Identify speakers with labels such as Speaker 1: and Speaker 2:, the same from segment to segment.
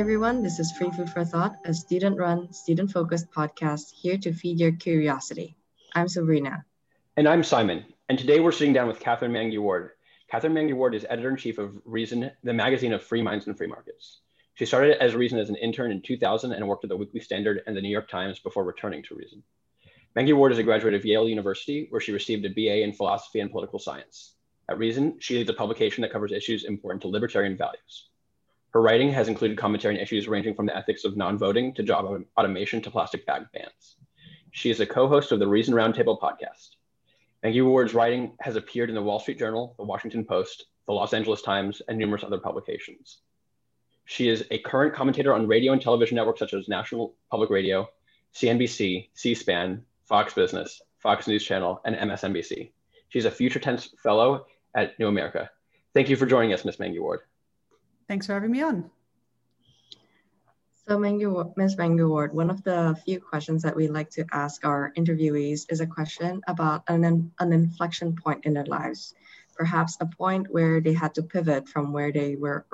Speaker 1: everyone, this is Free Food for Thought, a student run, student focused podcast here to feed your curiosity. I'm Sabrina.
Speaker 2: And I'm Simon. And today we're sitting down with Katherine Mangu Ward. Katherine Mangu Ward is editor in chief of Reason, the magazine of free minds and free markets. She started as Reason as an intern in 2000 and worked at the Weekly Standard and the New York Times before returning to Reason. Mangu Ward is a graduate of Yale University, where she received a BA in philosophy and political science. At Reason, she leads a publication that covers issues important to libertarian values. Her writing has included commentary on issues ranging from the ethics of non-voting to job automation to plastic bag bans. She is a co-host of the Reason Roundtable podcast. Mangu Ward's writing has appeared in the Wall Street Journal, the Washington Post, the Los Angeles Times, and numerous other publications. She is a current commentator on radio and television networks such as National Public Radio, CNBC, C-SPAN, Fox Business, Fox News Channel, and MSNBC. She's a Future Tense Fellow at New America. Thank you for joining us, Ms. Mangu Ward.
Speaker 3: Thanks for having me on.
Speaker 1: So Ms. Mangu Ward, one of the few questions that we like to ask our interviewees is a question about an, an inflection point in their lives, perhaps a point where they had to pivot from where they were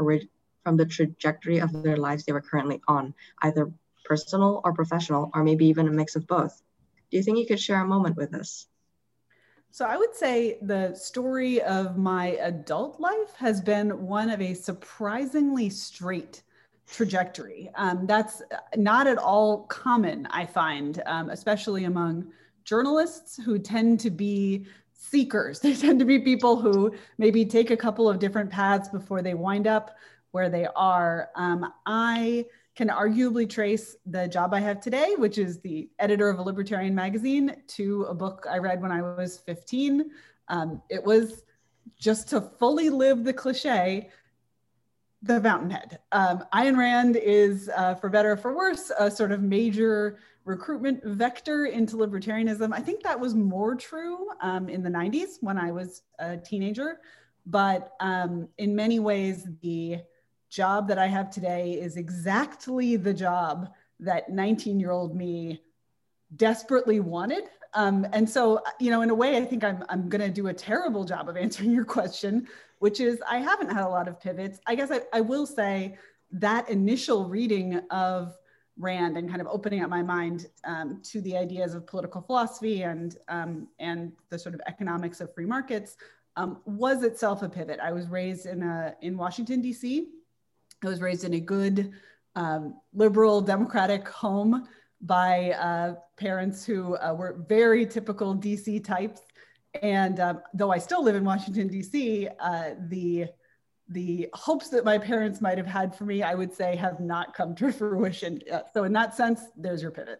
Speaker 1: from the trajectory of their lives they were currently on, either personal or professional, or maybe even a mix of both. Do you think you could share a moment with us?
Speaker 3: So I would say the story of my adult life has been one of a surprisingly straight trajectory. Um, that's not at all common, I find, um, especially among journalists who tend to be seekers. They tend to be people who maybe take a couple of different paths before they wind up where they are. Um, I can arguably trace the job I have today, which is the editor of a libertarian magazine, to a book I read when I was 15. Um, it was just to fully live the cliche, the Fountainhead. Um, Ayn Rand is, uh, for better or for worse, a sort of major recruitment vector into libertarianism. I think that was more true um, in the 90s when I was a teenager, but um, in many ways, the job that I have today is exactly the job that 19 year old me desperately wanted. Um, and so, you know, in a way, I think I'm, I'm going to do a terrible job of answering your question, which is I haven't had a lot of pivots. I guess I, I will say that initial reading of Rand and kind of opening up my mind um, to the ideas of political philosophy and, um, and the sort of economics of free markets um, was itself a pivot. I was raised in, a, in Washington, D.C. I was raised in a good um, liberal democratic home by uh, parents who uh, were very typical DC types. And um, though I still live in Washington, DC, uh, the the hopes that my parents might have had for me, I would say, have not come to fruition. So in that sense, there's your pivot.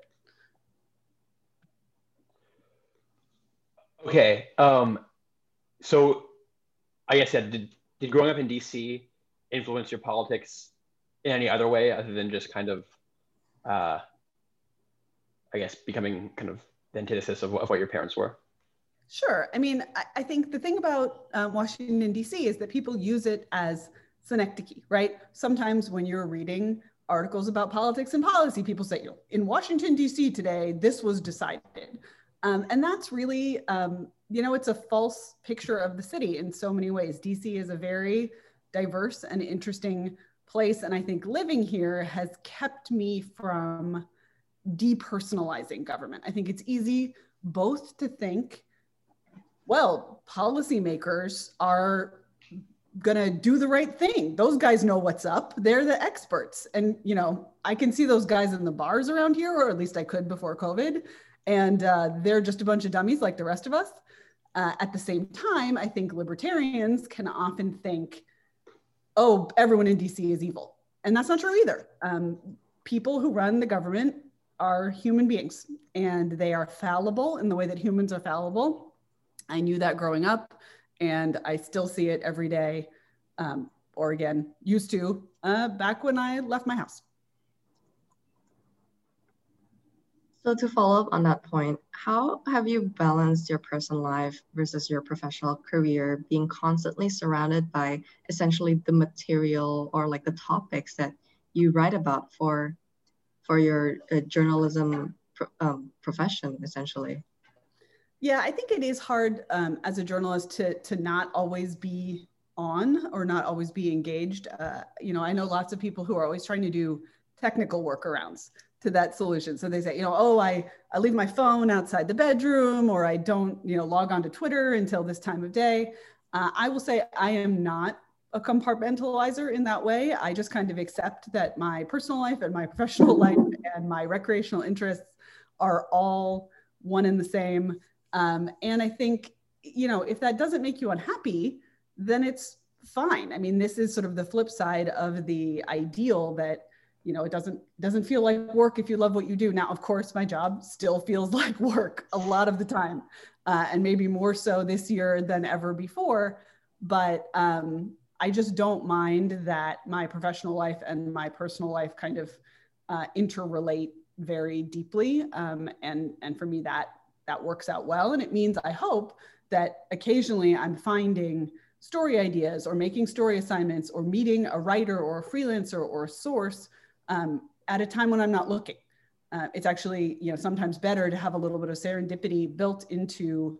Speaker 2: Okay. Um, so I guess yeah, did, did growing up in DC influence your politics in any other way other than just kind of, uh, I guess, becoming kind of the antithesis of, of what your parents were?
Speaker 3: Sure. I mean, I, I think the thing about uh, Washington, D.C. is that people use it as synecdoche, right? Sometimes when you're reading articles about politics and policy, people say, you know, in Washington, D.C. today, this was decided. Um, and that's really, um, you know, it's a false picture of the city in so many ways. D.C. is a very diverse and interesting place. And I think living here has kept me from depersonalizing government. I think it's easy both to think, well, policymakers are going to do the right thing. Those guys know what's up. They're the experts. And, you know, I can see those guys in the bars around here, or at least I could before COVID. And uh, they're just a bunch of dummies like the rest of us. Uh, at the same time, I think libertarians can often think, oh, everyone in DC is evil. And that's not true either. Um, people who run the government are human beings and they are fallible in the way that humans are fallible. I knew that growing up and I still see it every day, um, or again, used to uh, back when I left my house.
Speaker 1: So to follow up on that point, how have you balanced your personal life versus your professional career being constantly surrounded by essentially the material or like the topics that you write about for for your uh, journalism um, profession essentially?
Speaker 3: Yeah, I think it is hard um, as a journalist to to not always be on or not always be engaged. Uh, you know, I know lots of people who are always trying to do technical workarounds to that solution. So they say, you know, oh, I, I leave my phone outside the bedroom or I don't, you know, log on to Twitter until this time of day. Uh, I will say I am not a compartmentalizer in that way. I just kind of accept that my personal life and my professional life and my recreational interests are all one and the same. Um, and I think, you know, if that doesn't make you unhappy, then it's fine. I mean, this is sort of the flip side of the ideal that you know it doesn't doesn't feel like work if you love what you do. Now of course my job still feels like work a lot of the time uh, and maybe more so this year than ever before. But um, i just don't mind that my professional life and my personal life kind of uh, interrelate very deeply. Um, and and for me that that works out well. And it means i hope that occasionally i'm finding story ideas or making story assignments or meeting a writer or a freelancer or a source um, at a time when I'm not looking. Uh, it's actually, you know, sometimes better to have a little bit of serendipity built into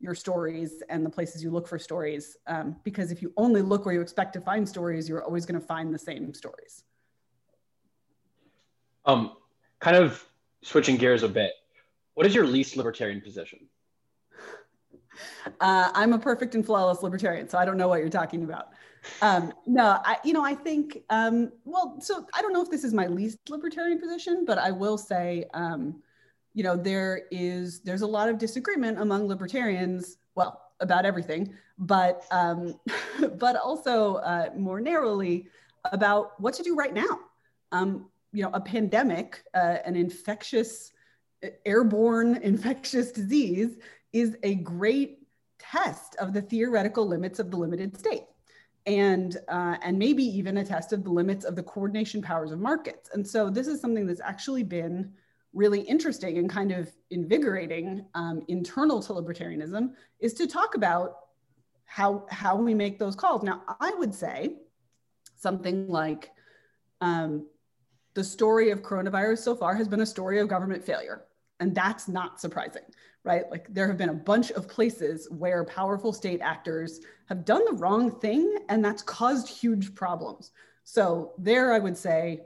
Speaker 3: your stories and the places you look for stories. Um, because if you only look where you expect to find stories, you're always going to find the same stories.
Speaker 2: Um, kind of switching gears a bit, what is your least libertarian position?
Speaker 3: Uh, I'm a perfect and flawless libertarian, so I don't know what you're talking about. Um, no, I, you know, I think, um, well, so I don't know if this is my least libertarian position, but I will say, um, you know, there is, there's a lot of disagreement among libertarians, well, about everything, but, um, but also uh, more narrowly about what to do right now. Um, you know, a pandemic, uh, an infectious, airborne infectious disease is a great test of the theoretical limits of the limited state and uh, and maybe even a test of the limits of the coordination powers of markets. And so this is something that's actually been really interesting and kind of invigorating um, internal to libertarianism is to talk about how how we make those calls. Now, I would say something like um, the story of coronavirus so far has been a story of government failure, and that's not surprising right? Like there have been a bunch of places where powerful state actors have done the wrong thing and that's caused huge problems. So there I would say,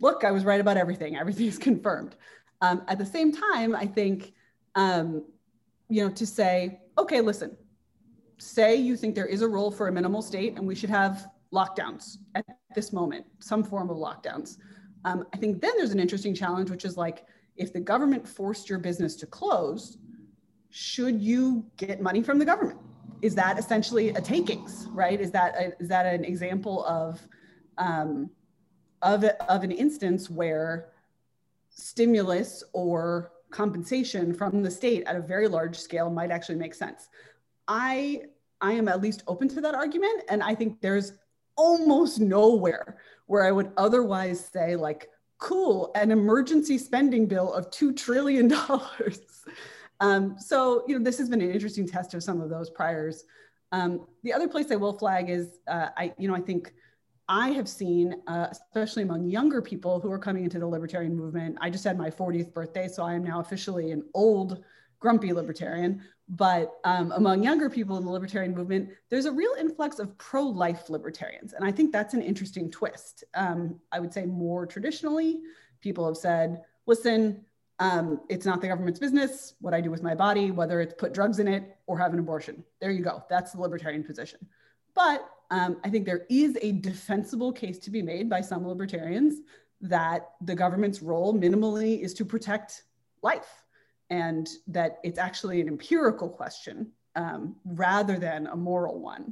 Speaker 3: look, I was right about everything. Everything is confirmed. Um, at the same time, I think, um, you know, to say, okay, listen, say you think there is a role for a minimal state and we should have lockdowns at this moment, some form of lockdowns. Um, I think then there's an interesting challenge, which is like, if the government forced your business to close, should you get money from the government? Is that essentially a takings, right? Is that a, is that an example of um, of of an instance where stimulus or compensation from the state at a very large scale might actually make sense? I I am at least open to that argument, and I think there's almost nowhere where I would otherwise say like cool, an emergency spending bill of $2 trillion. um, so, you know, this has been an interesting test of some of those priors. Um, the other place I will flag is, uh, I, you know, I think I have seen, uh, especially among younger people who are coming into the libertarian movement. I just had my 40th birthday, so I am now officially an old, grumpy libertarian. But um, among younger people in the libertarian movement, there's a real influx of pro life libertarians. And I think that's an interesting twist. Um, I would say more traditionally, people have said, listen, um, it's not the government's business what I do with my body, whether it's put drugs in it or have an abortion. There you go. That's the libertarian position. But um, I think there is a defensible case to be made by some libertarians that the government's role minimally is to protect life and that it's actually an empirical question um, rather than a moral one.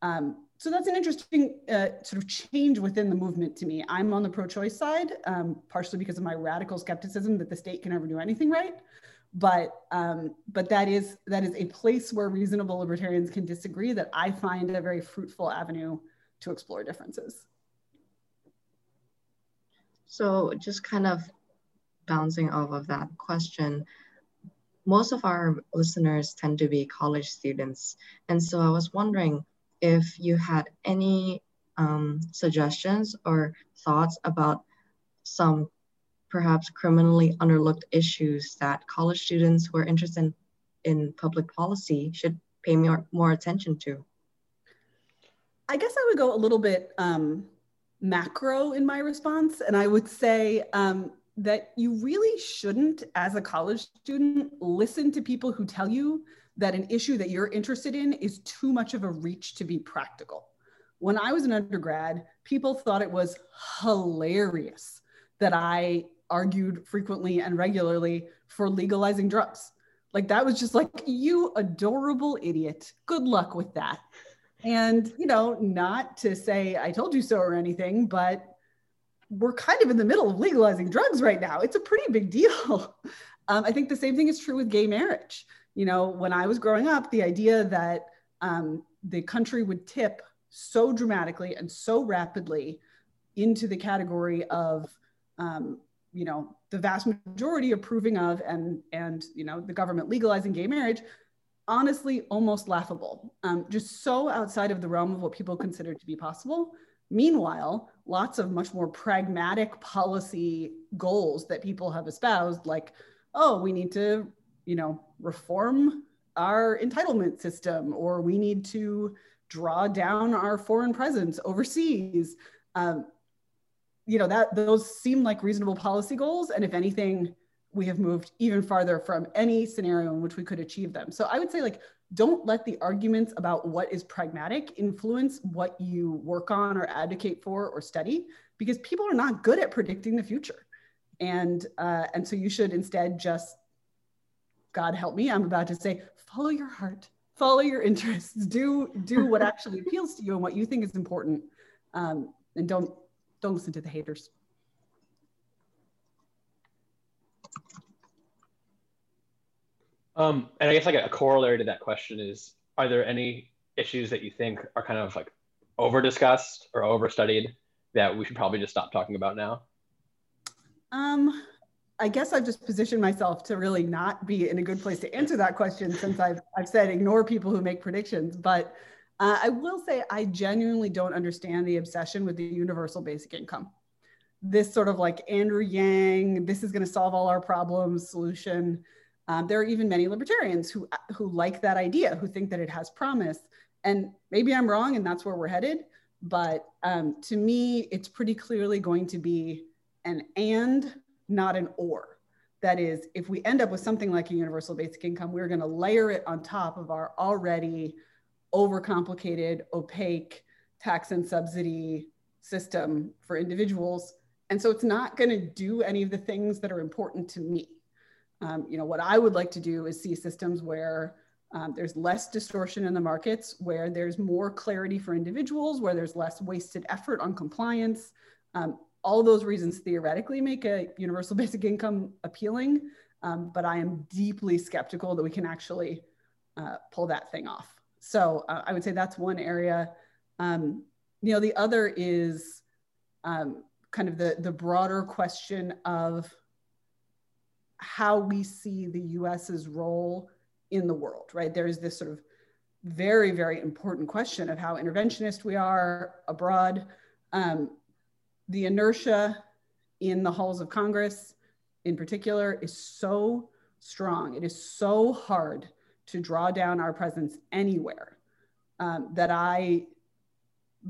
Speaker 3: Um, so that's an interesting uh, sort of change within the movement to me. I'm on the pro-choice side, um, partially because of my radical skepticism that the state can ever do anything right. But um, but that is that is a place where reasonable libertarians can disagree. That I find a very fruitful avenue to explore differences.
Speaker 1: So just kind of bouncing off of that question, most of our listeners tend to be college students. And so I was wondering if you had any um, suggestions or thoughts about some perhaps criminally underlooked issues that college students who are interested in, in public policy should pay more, more attention to.
Speaker 3: I guess I would go a little bit um, macro in my response. And I would say um, that you really shouldn't, as a college student, listen to people who tell you that an issue that you're interested in is too much of a reach to be practical. When I was an undergrad, people thought it was hilarious that I argued frequently and regularly for legalizing drugs. Like that was just like, you adorable idiot. Good luck with that. And, you know, not to say I told you so or anything, but we're kind of in the middle of legalizing drugs right now. It's a pretty big deal. Um, I think the same thing is true with gay marriage. You know, when I was growing up, the idea that um, the country would tip so dramatically and so rapidly into the category of, um, you know, the vast majority approving of and and you know the government legalizing gay marriage honestly almost laughable, um, just so outside of the realm of what people consider to be possible. Meanwhile, lots of much more pragmatic policy goals that people have espoused, like, oh, we need to, you know, reform our entitlement system, or we need to draw down our foreign presence overseas. Um, you know, that those seem like reasonable policy goals. And if anything, we have moved even farther from any scenario in which we could achieve them. So I would say like, don't let the arguments about what is pragmatic influence what you work on or advocate for or study, because people are not good at predicting the future. And, uh, and so you should instead just, God help me, I'm about to say, follow your heart, follow your interests, do, do what actually appeals to you and what you think is important. Um, and don't, don't listen to the haters.
Speaker 2: Um, and I guess like a, corollary to that question is, are there any issues that you think are kind of like over discussed or over studied that we should probably just stop talking about now?
Speaker 3: Um, I guess I've just positioned myself to really not be in a good place to answer that question since I've, I've said ignore people who make predictions. But uh, I will say I genuinely don't understand the obsession with the universal basic income. This sort of like Andrew Yang, this is going to solve all our problems solution. Um, there are even many libertarians who, who like that idea, who think that it has promise. And maybe I'm wrong and that's where we're headed. But um, to me, it's pretty clearly going to be an and, not an or. That is, if we end up with something like a universal basic income, we're going to layer it on top of our already overcomplicated, opaque tax and subsidy system for individuals. And so it's not going to do any of the things that are important to me. Um, you know, what I would like to do is see systems where um, there's less distortion in the markets, where there's more clarity for individuals, where there's less wasted effort on compliance. Um, all those reasons theoretically make a universal basic income appealing, um, but I am deeply skeptical that we can actually uh, pull that thing off. So uh, I would say that's one area. Um, you know, the other is um, kind of the, the broader question of how we see the US's role in the world, right? There is this sort of very, very important question of how interventionist we are abroad. Um, the inertia in the halls of Congress, in particular, is so strong. It is so hard to draw down our presence anywhere um, that I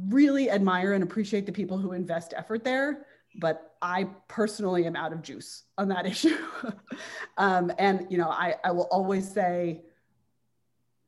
Speaker 3: really admire and appreciate the people who invest effort there but I personally am out of juice on that issue. um, and, you know, I, I will always say,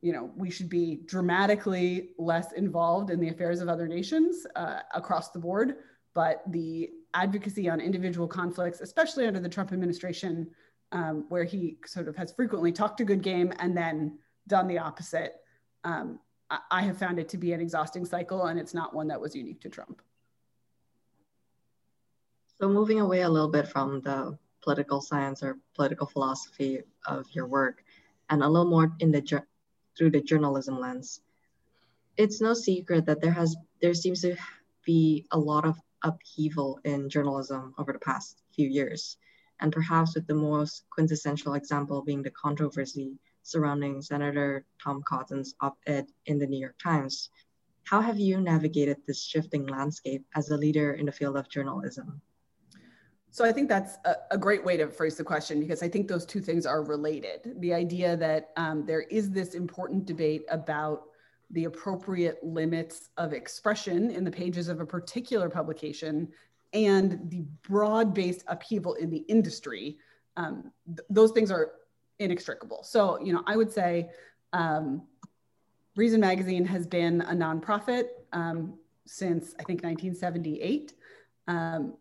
Speaker 3: you know, we should be dramatically less involved in the affairs of other nations uh, across the board. But the advocacy on individual conflicts, especially under the Trump administration, um, where he sort of has frequently talked a good game and then done the opposite, um, I, I have found it to be an exhausting cycle, and it's not one that was unique to Trump.
Speaker 1: So moving away a little bit from the political science or political philosophy of your work and a little more in the through the journalism lens, it's no secret that there has there seems to be a lot of upheaval in journalism over the past few years, and perhaps with the most quintessential example being the controversy surrounding Senator Tom Cotton's op-ed in the New York Times. How have you navigated this shifting landscape as a leader in the field of journalism?
Speaker 3: So I think that's a, a, great way to phrase the question because I think those two things are related. The idea that um, there is this important debate about the appropriate limits of expression in the pages of a particular publication and the broad-based upheaval in the industry, um, th those things are inextricable. So, you know, I would say um, Reason Magazine has been a nonprofit um, since I think 1978. Um,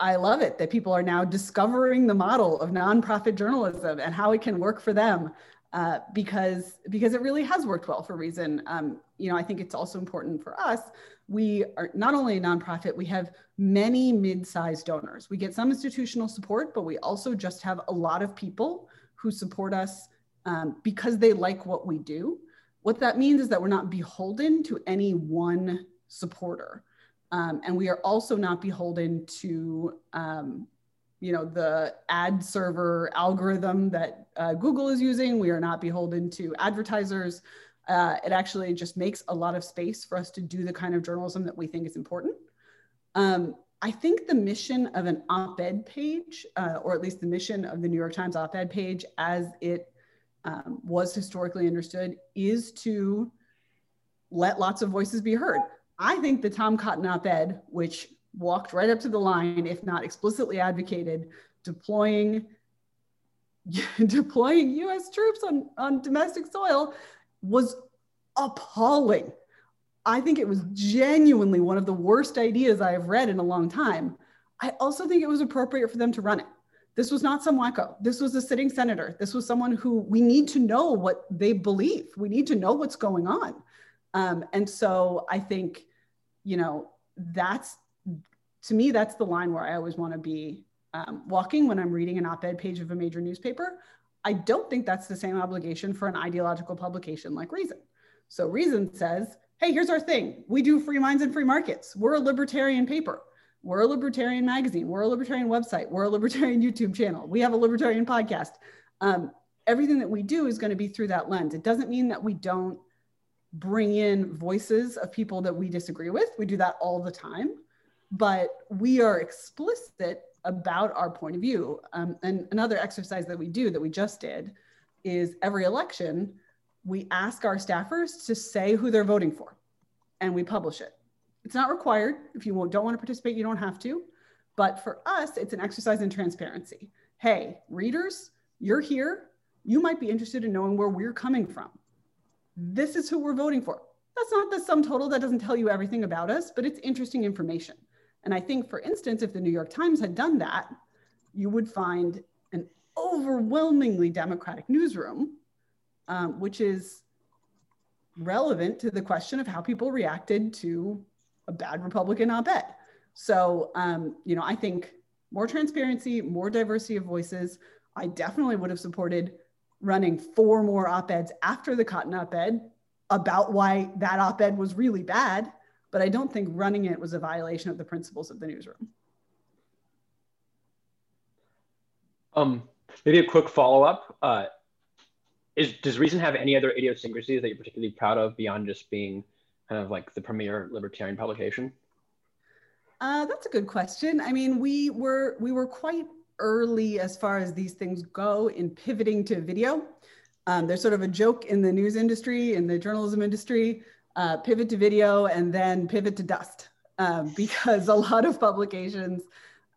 Speaker 3: I love it that people are now discovering the model of nonprofit journalism and how it can work for them uh, because because it really has worked well for Reason. Um, you know, I think it's also important for us. We are not only a nonprofit, we have many mid-sized donors. We get some institutional support, but we also just have a lot of people who support us um, because they like what we do. What that means is that we're not beholden to any one supporter. Um, and we are also not beholden to, um, you know, the ad server algorithm that uh, Google is using. We are not beholden to advertisers. Uh, it actually just makes a lot of space for us to do the kind of journalism that we think is important. Um, I think the mission of an op-ed page, uh, or at least the mission of the New York Times op-ed page as it um, was historically understood, is to let lots of voices be heard. I think the Tom Cotton op-ed, which walked right up to the line, if not explicitly advocated deploying deploying U.S. troops on, on domestic soil, was appalling. I think it was genuinely one of the worst ideas I have read in a long time. I also think it was appropriate for them to run it. This was not some wacko. This was a sitting senator. This was someone who we need to know what they believe. We need to know what's going on. Um, and so I think, you know, that's to me, that's the line where I always want to be um, walking when I'm reading an op ed page of a major newspaper. I don't think that's the same obligation for an ideological publication like Reason. So Reason says, hey, here's our thing. We do free minds and free markets. We're a libertarian paper. We're a libertarian magazine. We're a libertarian website. We're a libertarian YouTube channel. We have a libertarian podcast. Um, everything that we do is going to be through that lens. It doesn't mean that we don't bring in voices of people that we disagree with. We do that all the time, but we are explicit about our point of view. Um, and another exercise that we do that we just did is every election, we ask our staffers to say who they're voting for and we publish it. It's not required. If you don't want to participate, you don't have to. But for us, it's an exercise in transparency. Hey, readers, you're here. You might be interested in knowing where we're coming from. This is who we're voting for. That's not the sum total. That doesn't tell you everything about us, but it's interesting information. And I think, for instance, if the New York Times had done that, you would find an overwhelmingly Democratic newsroom um, which is relevant to the question of how people reacted to a bad Republican op ed. So, um, you know, I think more transparency, more diversity of voices. I definitely would have supported running four more op eds after the Cotton op ed about why that op ed was really bad. But I don't think running it was a violation of the principles of the newsroom.
Speaker 2: Um, maybe a quick follow up. Uh, is does Reason have any other idiosyncrasies that you're particularly proud of beyond just being kind of like the premier libertarian publication?
Speaker 3: Uh, that's a good question. I mean, we were we were quite early as far as these things go in pivoting to video. Um, there's sort of a joke in the news industry, in the journalism industry, uh, pivot to video and then pivot to dust, um, because a lot of publications,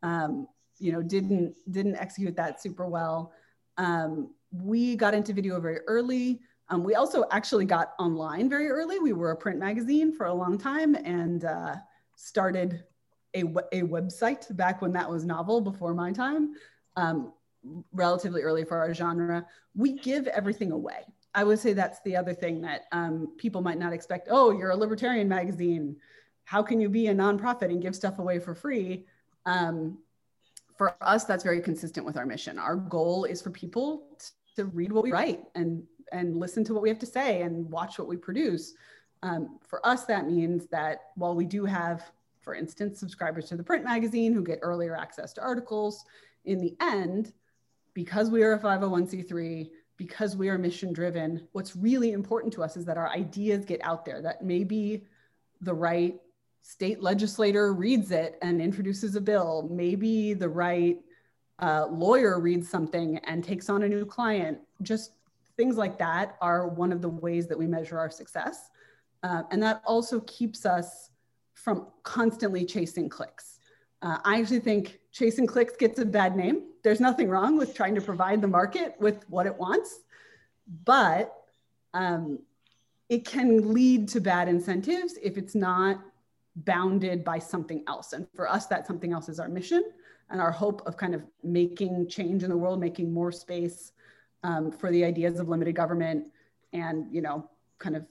Speaker 3: um, you know, didn't didn't execute that super well. Um, we got into video very early. Um, we also actually got online very early. We were a print magazine for a long time and uh, started a, a website back when that was novel before my time, um, relatively early for our genre. We give everything away. I would say that's the other thing that um, people might not expect. Oh, you're a libertarian magazine. How can you be a nonprofit and give stuff away for free? Um, for us, that's very consistent with our mission. Our goal is for people to read what we write and and listen to what we have to say and watch what we produce. Um, for us, that means that while we do have, for instance, subscribers to the print magazine who get earlier access to articles, in the end, because we are a 501c3, because we are mission driven, what's really important to us is that our ideas get out there, that maybe the right state legislator reads it and introduces a bill, maybe the right uh, lawyer reads something and takes on a new client, just things like that are one of the ways that we measure our success. Uh, and that also keeps us from constantly chasing clicks. Uh, I actually think chasing clicks gets a bad name. There's nothing wrong with trying to provide the market with what it wants, but um, it can lead to bad incentives if it's not bounded by something else. And for us, that something else is our mission and our hope of kind of making change in the world, making more space um, for the ideas of limited government and, you know, kind of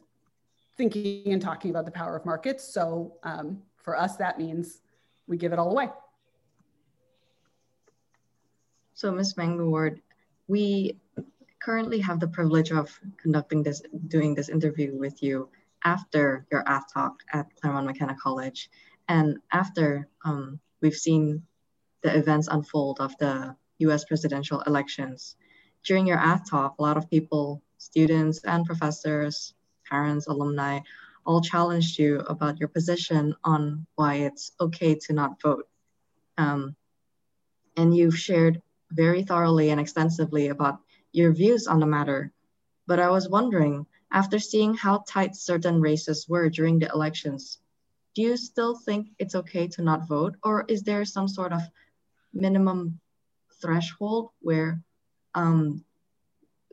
Speaker 3: thinking and talking about the power of markets. So um, for us, that means we give it all away.
Speaker 1: So Ms. Ward, we currently have the privilege of conducting this, doing this interview with you after your ATH talk at Claremont McKenna College. And after um, we've seen the events unfold of the US presidential elections. During your ATH talk, a lot of people, students and professors, parents, alumni, all challenged you about your position on why it's okay to not vote. Um, and you've shared very thoroughly and extensively about your views on the matter. But I was wondering, after seeing how tight certain races were during the elections, do you still think it's okay to not vote? Or is there some sort of minimum threshold where um,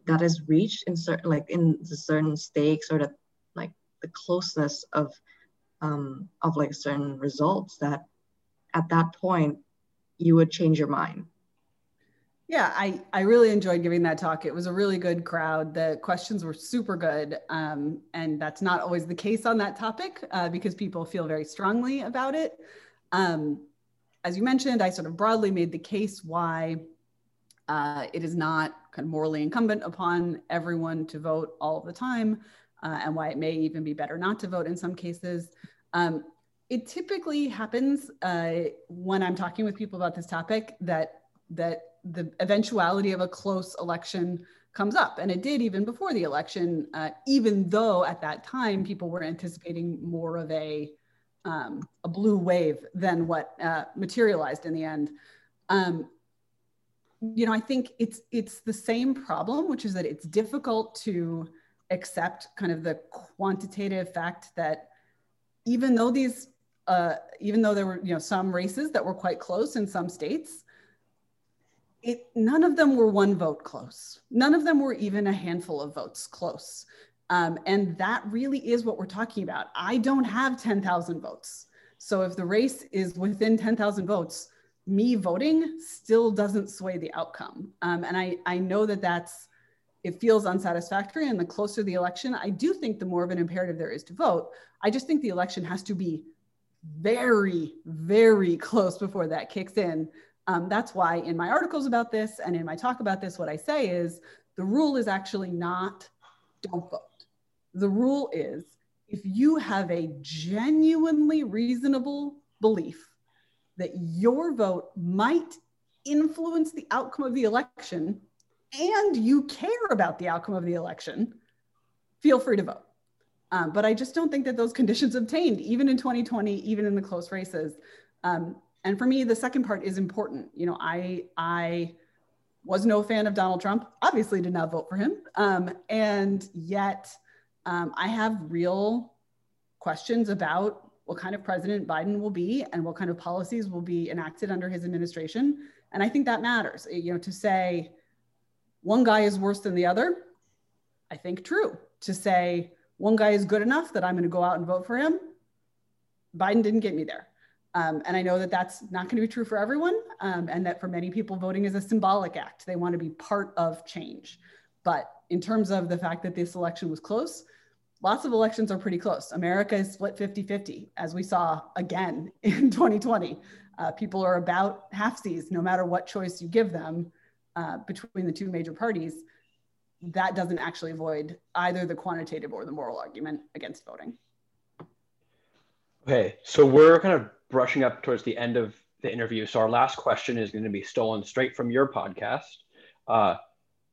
Speaker 1: that is reached in certain like in the certain stakes or the like the closeness of um, of like certain results that at that point you would change your mind.
Speaker 3: Yeah i i really enjoyed giving that talk. It was a really good crowd. The questions were super good um, and that's not always the case on that topic uh, because people feel very strongly about it. Um, as you mentioned, I sort of broadly made the case why uh, it is not kind of morally incumbent upon everyone to vote all the time, uh, and why it may even be better not to vote in some cases. Um, it typically happens uh, when I'm talking with people about this topic that that the eventuality of a close election comes up, and it did even before the election. Uh, even though at that time people were anticipating more of a um, a blue wave than what uh, materialized in the end. Um, you know, I think it's it's the same problem, which is that it's difficult to accept kind of the quantitative fact that even though these, uh, even though there were you know some races that were quite close in some states, it none of them were one vote close. None of them were even a handful of votes close. Um, and that really is what we're talking about. I don't have 10,000 votes. So if the race is within 10,000 votes, me voting still doesn't sway the outcome. Um, and I, I know that that's, it feels unsatisfactory. And the closer the election, I do think the more of an imperative there is to vote. I just think the election has to be very, very close before that kicks in. Um, that's why in my articles about this and in my talk about this, what I say is the rule is actually not don't vote the rule is if you have a genuinely reasonable belief that your vote might influence the outcome of the election and you care about the outcome of the election, feel free to vote. Um, but I just don't think that those conditions obtained, even in 2020, even in the close races. Um, and for me, the second part is important. You know, I I was no fan of Donald Trump. Obviously, did not vote for him, um, and yet um, I have real questions about what kind of president Biden will be and what kind of policies will be enacted under his administration. And I think that matters. You know, to say one guy is worse than the other, I think true. To say one guy is good enough that I'm going to go out and vote for him, Biden didn't get me there. Um, and I know that that's not going to be true for everyone, um, and that for many people, voting is a symbolic act. They want to be part of change. But in terms of the fact that this election was close, lots of elections are pretty close. America is split 50 50, as we saw again in 2020. Uh, people are about halfsies, no matter what choice you give them uh, between the two major parties. That doesn't actually avoid either the quantitative or the moral argument against voting.
Speaker 2: Okay, so we're kind of brushing up towards the end of the interview. So our last question is going to be stolen straight from your podcast. Uh,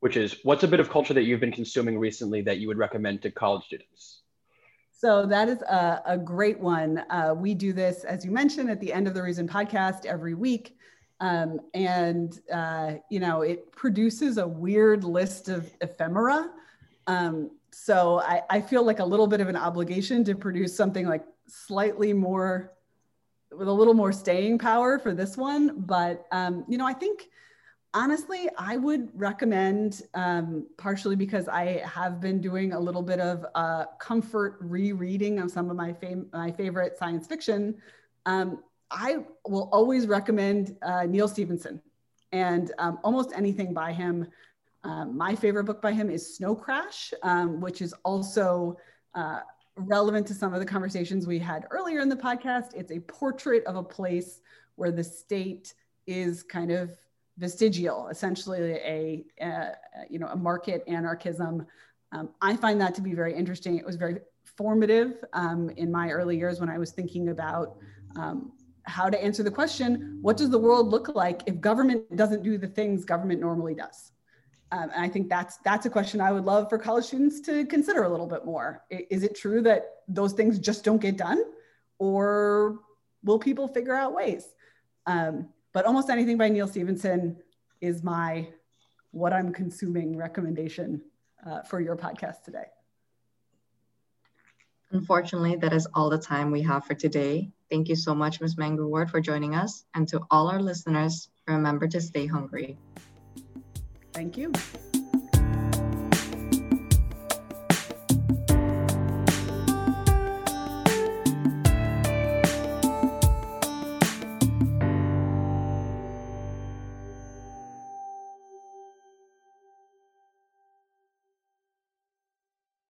Speaker 2: which is what's a bit of culture that you've been consuming recently that you would recommend to college students?
Speaker 3: So that is a, a great one. Uh, we do this, as you mentioned, at the end of the Reason podcast every week. Um, and, uh, you know, it produces a weird list of ephemera. Um, so I, I feel like a little bit of an obligation to produce something like slightly more with a little more staying power for this one. But um, you know, I think honestly, I would recommend, um, partially because I have been doing a little bit of uh, comfort rereading of some of my, fam- my favorite science fiction. Um, I will always recommend uh, Neal Stephenson and um, almost anything by him. Um, my favorite book by him is Snow Crash, um, which is also uh, relevant to some of the conversations we had earlier in the podcast. It's a portrait of a place where the state is kind of vestigial, essentially a, a you know a market anarchism. Um, I find that to be very interesting. It was very formative um, in my early years when I was thinking about um, how to answer the question: What does the world look like if government doesn't do the things government normally does? Um, and I think that's that's a question I would love for college students to consider a little bit more. Is it true that those things just don't get done, or will people figure out ways? Um, but almost anything by Neal Stephenson is my what I'm consuming recommendation uh, for your podcast today.
Speaker 1: Unfortunately, that is all the time we have for today. Thank you so much, Ms. Mangu-Ward, for joining us. And to all our listeners, remember to stay hungry.
Speaker 3: Thank you.